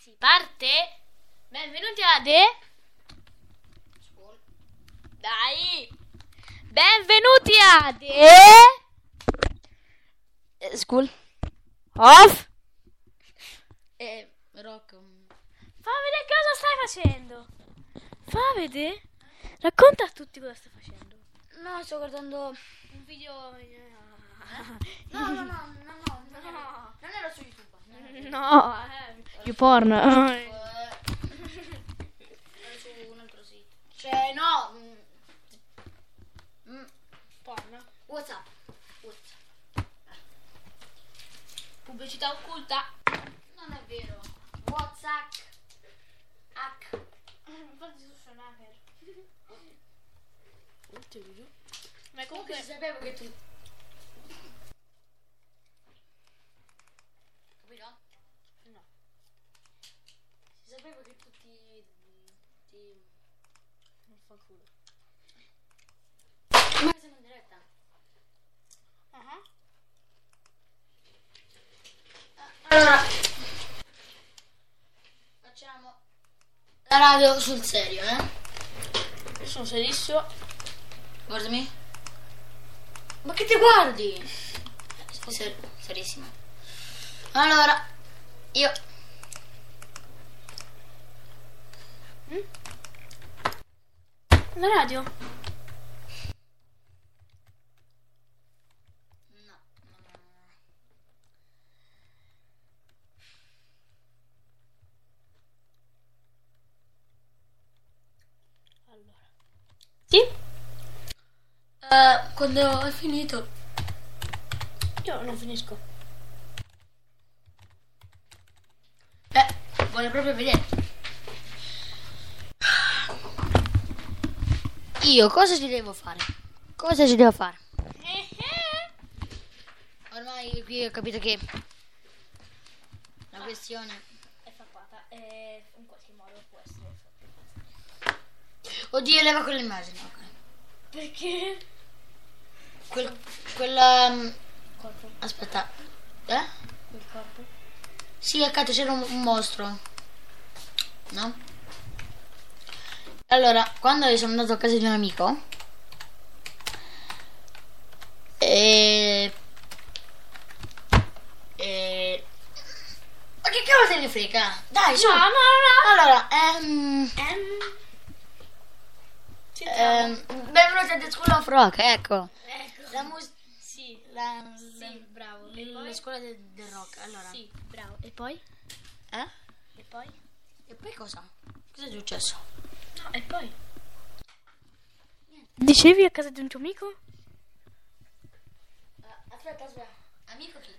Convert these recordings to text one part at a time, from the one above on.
Si parte? Benvenuti a De... Dai! Benvenuti a De... School? Off! Eh, rock. um, Fa vedere cosa stai facendo. Fa vedere. Racconta a tutti cosa stai facendo. No, sto guardando... Un video... No, no, no, no. Non era su YouTube. non era su No, you porn. YouTube. Era su un altro sito. Cioè, no. mm, mm, porn. Whatsapp. Whatsapp. Pubblicità occulta. Non è vero. Whatsapp. Hack. Infatti un hacker. Ma Comunque sapeva che tu... Capito? No. Si sapeva che tutti... Ti... Non fa culo. Ma siamo in diretta. Ah. Allora... Facciamo... La radio sul serio, eh? Sono serissimo. Guardami. Ma che ti guardi? Ser- serissimo. Allora, io... La radio? No. Allora. Sì? Eh, quando hai finito... Io non finisco. Eh, voglio proprio vedere. Io cosa ci devo fare? Cosa ci devo fare? Ormai qui ho capito che la questione... È fappata. E in qualche modo può essere Oddio, leva quell'immagine. ok. Perché? Quel, quella... mm, Corpo. Aspetta. Eh? Quel corpo. Sì, accanto c'era un, un mostro. No? Allora, quando sono andato a casa di un amico... E... E... Ma che cavolo te ne frega? Dai, su! No, no, no. Allora, ehm... Ehm. Ehm benvenuti a The School of Rock, ecco. Ecco. La musica... Sì. La, Sì, bravo. E la, poi? la scuola del, del rock, allora. Sì, bravo. E poi? Eh? E poi? E poi cosa? Cosa è successo? No, e poi? Dicevi a casa di un tuo amico? aspetta, aspetta. Amico chi?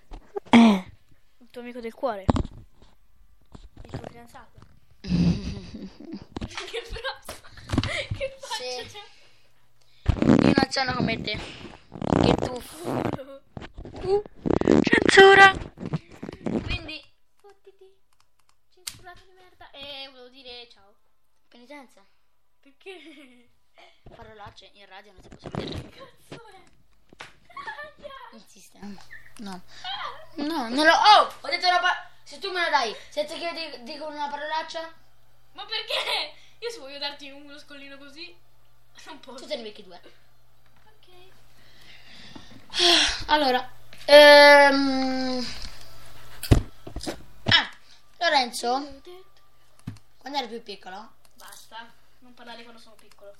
Eh. Il tuo amico del cuore. Il tuo fidanzato. che bravo. Che faccia Sì. c'è? Io non sono come te. Che tu. Uh, censura. Quindi, Fottiti. Censurato di merda. E volevo dire ciao. Penitenza. Perché? Parolacce in radio non si possono dire. Cazzo è? Insistiamo. No. No, non lo. Oh! Ho detto una parola. Se tu me la dai, senza che io di- dico una parolaccia, Ma perché? Io se voglio darti uno scollino così, non posso. tu te ne becchi due. Ok. Allora, ehm... Ah, Lorenzo, quando eri più piccolo? Basta, non parlare quando sono piccolo.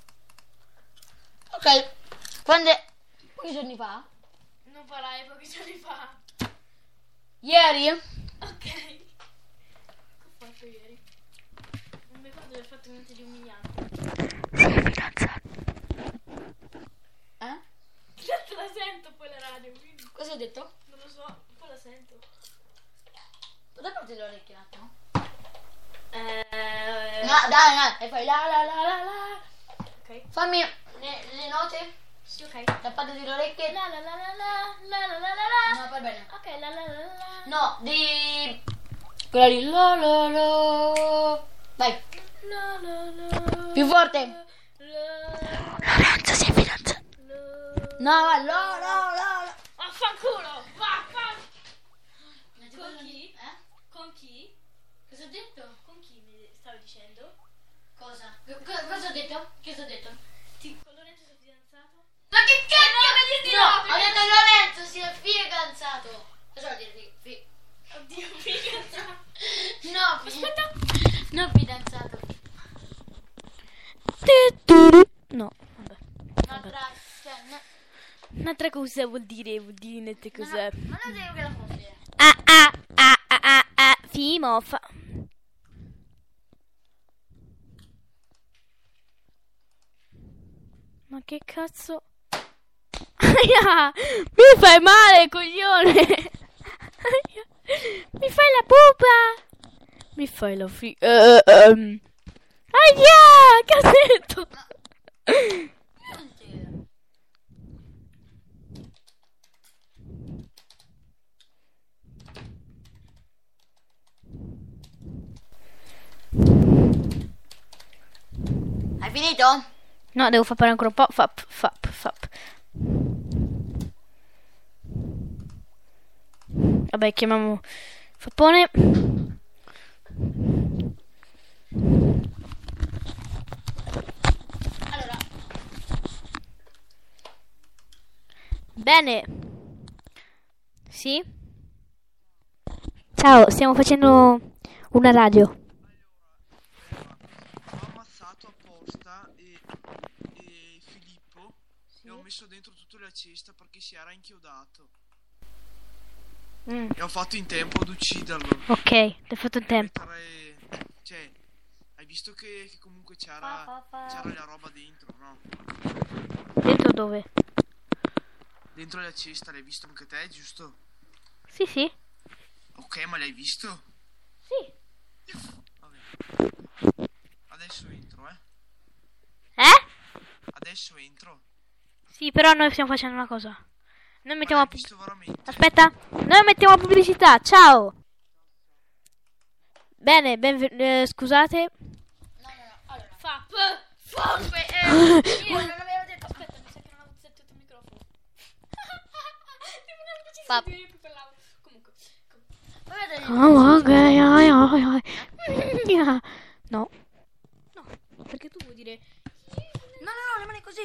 Ok, quando... Pochi giorni fa? Non parlare pochi giorni fa. Ieri? Ok. Che ho fatto ieri? Non mi ricordo di aver fatto niente di umiliante. Sei fidanzato. Eh? Tanto la sento poi la radio, quindi Cosa hai detto? non lo so, poi la sento. Dove porti le orecchie un attimo? Eh... No, dai, dai, e poi la la la la la. Ok. Fammi le, le note, Sì, ok. la parte delle orecchie. La la la la la la la la la. No, va bene. Ok, la la la la. No, di... Quella lì, la la la. Vai. La la la. Più forte. Lorenzo si è fidanzato. No, la la la. Vaffanculo! Vaffan! Con chi? Eh? Con chi? Cosa ho detto? Con chi mi stavi dicendo? Cosa? Co- co- cosa ho detto? Che cosa ho detto? Ti, con Lorenzo sei fidanzato? Ma che cazzo? No, ho detto Lorenzo si è fidanzato. Cosa vuol dire fi- fi- Oddio, fidanzato. No, aspetta. No, fidanzato. No, vabbè. Un'altra, cioè, no, Un'altra cosa vuol dire, vuol dire niente no, cos'è. ma non devo che la fosse. Ah ah ah ah ah ah Fimo fa... Ma che cazzo? Aia! Mi fai male coglione! Aia, Mi fai la pupa! Mi fai la fi... eh, ehm. Aia! Casetto Niente. Hai finito? No, devo fare ancora un po'. Fap, fap, fap. Vabbè, chiamiamo Fappone. Allora, Bene. Sì? Ciao, stiamo facendo una radio. E, Filippo e ho messo dentro tutta la cesta perché si era inchiodato. Mm, E ho fatto in tempo ad ucciderlo. ok, ti ho fatto il tempo. Mettere- Cioè, hai visto che, che comunque c'era, c'era la roba dentro, no? Dentro dove? Dentro la cesta l'hai visto anche te, giusto? Sì, sì. Ok, ma l'hai visto? Sì. Vabbè. Adesso entro, eh. Eh? Adesso entro. Sì, però noi stiamo facendo una cosa. Noi mettiamo... Aspetta, noi mettiamo pubblicità. Ciao. Bene, benven- eh, scusate. no, no, no. Allora, Fap. Fop, eh, io non avevo detto. Aspetta, mi sa che non avevo sentito il microfono. parlavo. Comunque. Guardate, Oh, ok, ai, ai. Yeah. No. No, perché tu vuoi dire... No, no, no, rimane così.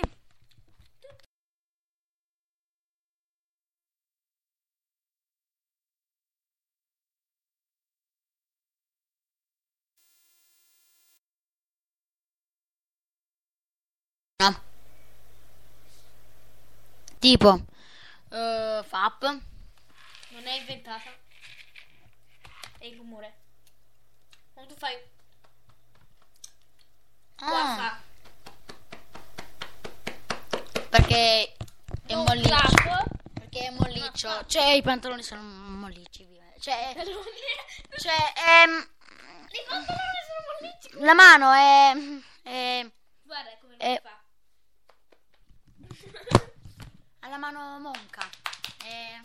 No. Tipo, eh, FAP. Non è inventata. È il rumore. Quando tu fai... Qua Ah, fa... perché è Non molliccio. clap. Perché è molliccio. Ah. Cioè, i pantaloni sono mollicci. Cioè, cioè, ehm, I pantaloni sono mollicci. la mano è, è Guarda come lo fa. ha la mano monca. È...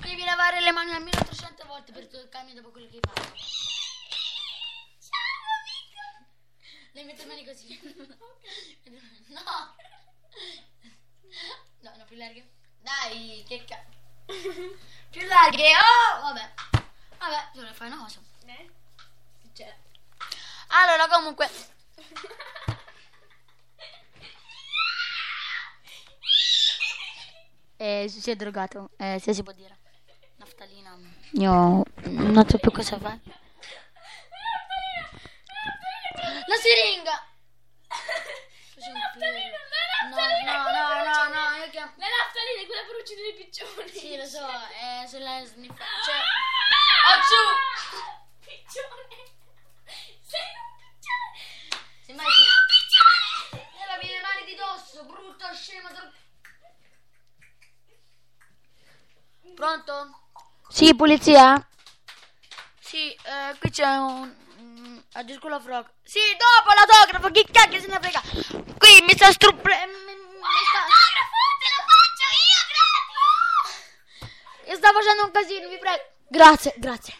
Devi lavare le mani almeno 300 volte per toccarmi dopo quello che hai fatto. Le mani così. No. No, no, più larghe. Dai, che cazzo. Più larghe. Oh, vabbè. Vabbè, le fai una cosa. Eh? Cioè. Allora, comunque. Eh, si è drogato, eh, se si può dire. Naftalina. Io non so più cosa fare. La siringa! Faccio un naftalina, film. la No, naftalina, no, quella no, per no, uccidere- no, io chiamo... La naftalina è quella per uccidere i piccioni. Sì, lo so, è sulla sniffa... Cioè... Ah! Acciù! Piccione. Sei un piccione. Se mai Sei un piccione. E lavi le mani di dosso, brutto scemo. dro- Pronto? Sì, polizia? Sì, eh, qui c'è un... mm, A Discola Frog. Sì, dopo l'autografo, chi cacchio se ne frega? Qui mi sta struppe... mi- mi sta- te lo faccio io gratis. Mi sta facendo un casino, vi prego. Grazie, grazie.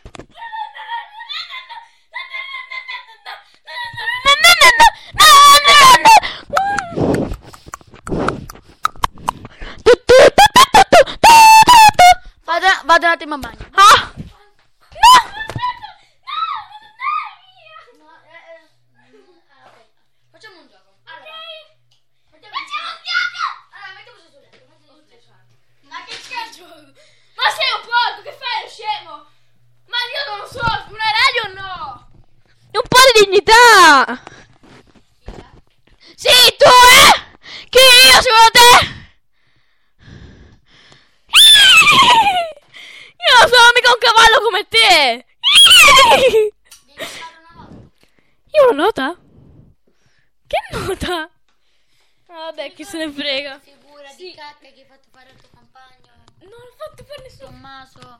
Ma sei un porco, che fai, scemo? Ma io non lo so, una radio o no? E un po' di dignità! Sì, tu, eh! Che io, secondo te? Io non sono mica un come te! Io una nota? Che nota? Ah, Vabbè, chi se ne frega. Figura Sì. di cacca che hai fatto fare al tuo compagno, Non ho fatto per nessuno. Tommaso.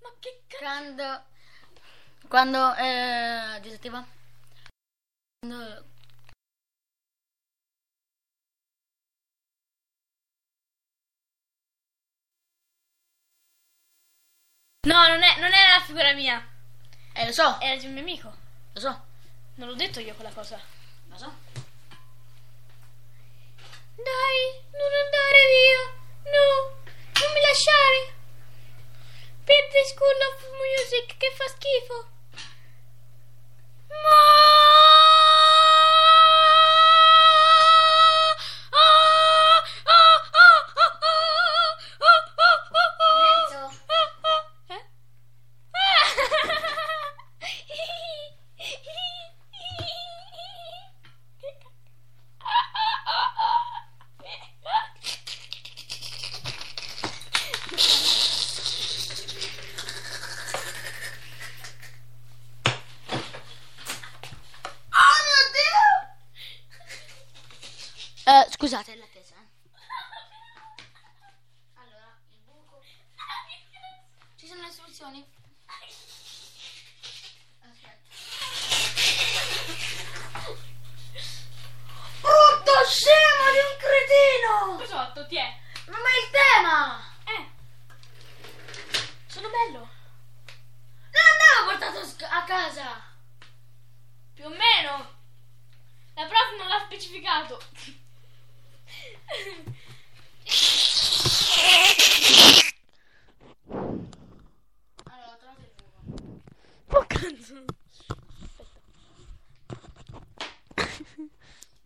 Ma che cazzo? Quando... Quando... Eh... Disattiva? Quando... No, non, è, non era la figura mia. Eh, lo so, Era di un mio amico. lo so, Non l'ho detto io quella cosa. lo so. Dai, non andare via. No, non mi lasciare. Per the School of Music che fa schifo. Scusate, l'attesa. eh. Allora, il buco. Ci sono le istruzioni? Aspetta. Brutto scemo di un cretino! Cos'otto, ti è? Ma ma il tema! Eh. Sono bello. Non andavo portato a casa! Più o meno. La prof non l'ha specificato. Allora, ho trovato il buco. Oh cazzo.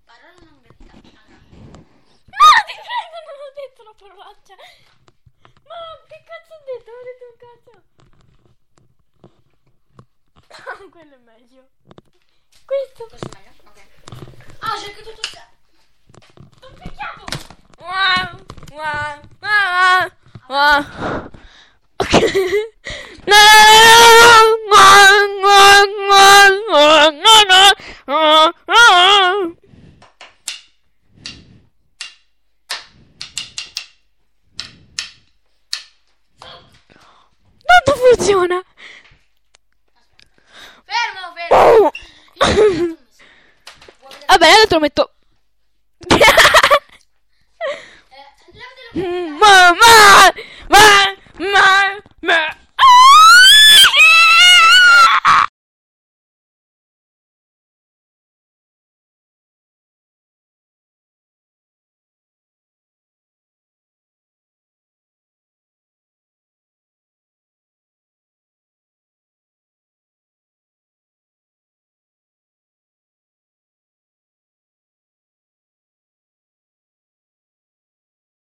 Parola non detta. Allora. No, ti prego, non ho detto una parolaccia. Ma che cazzo ho detto? Ho detto un cazzo. Quello è meglio. Questo. Questo è meglio? Ok. Ah, c'è anche tutto il Ho picchiato. Wow, wow, wow, wow. Ok. No, no, no, no, no, no. Non funziona. Fermo, fermo! Vabbè, adesso lo metto.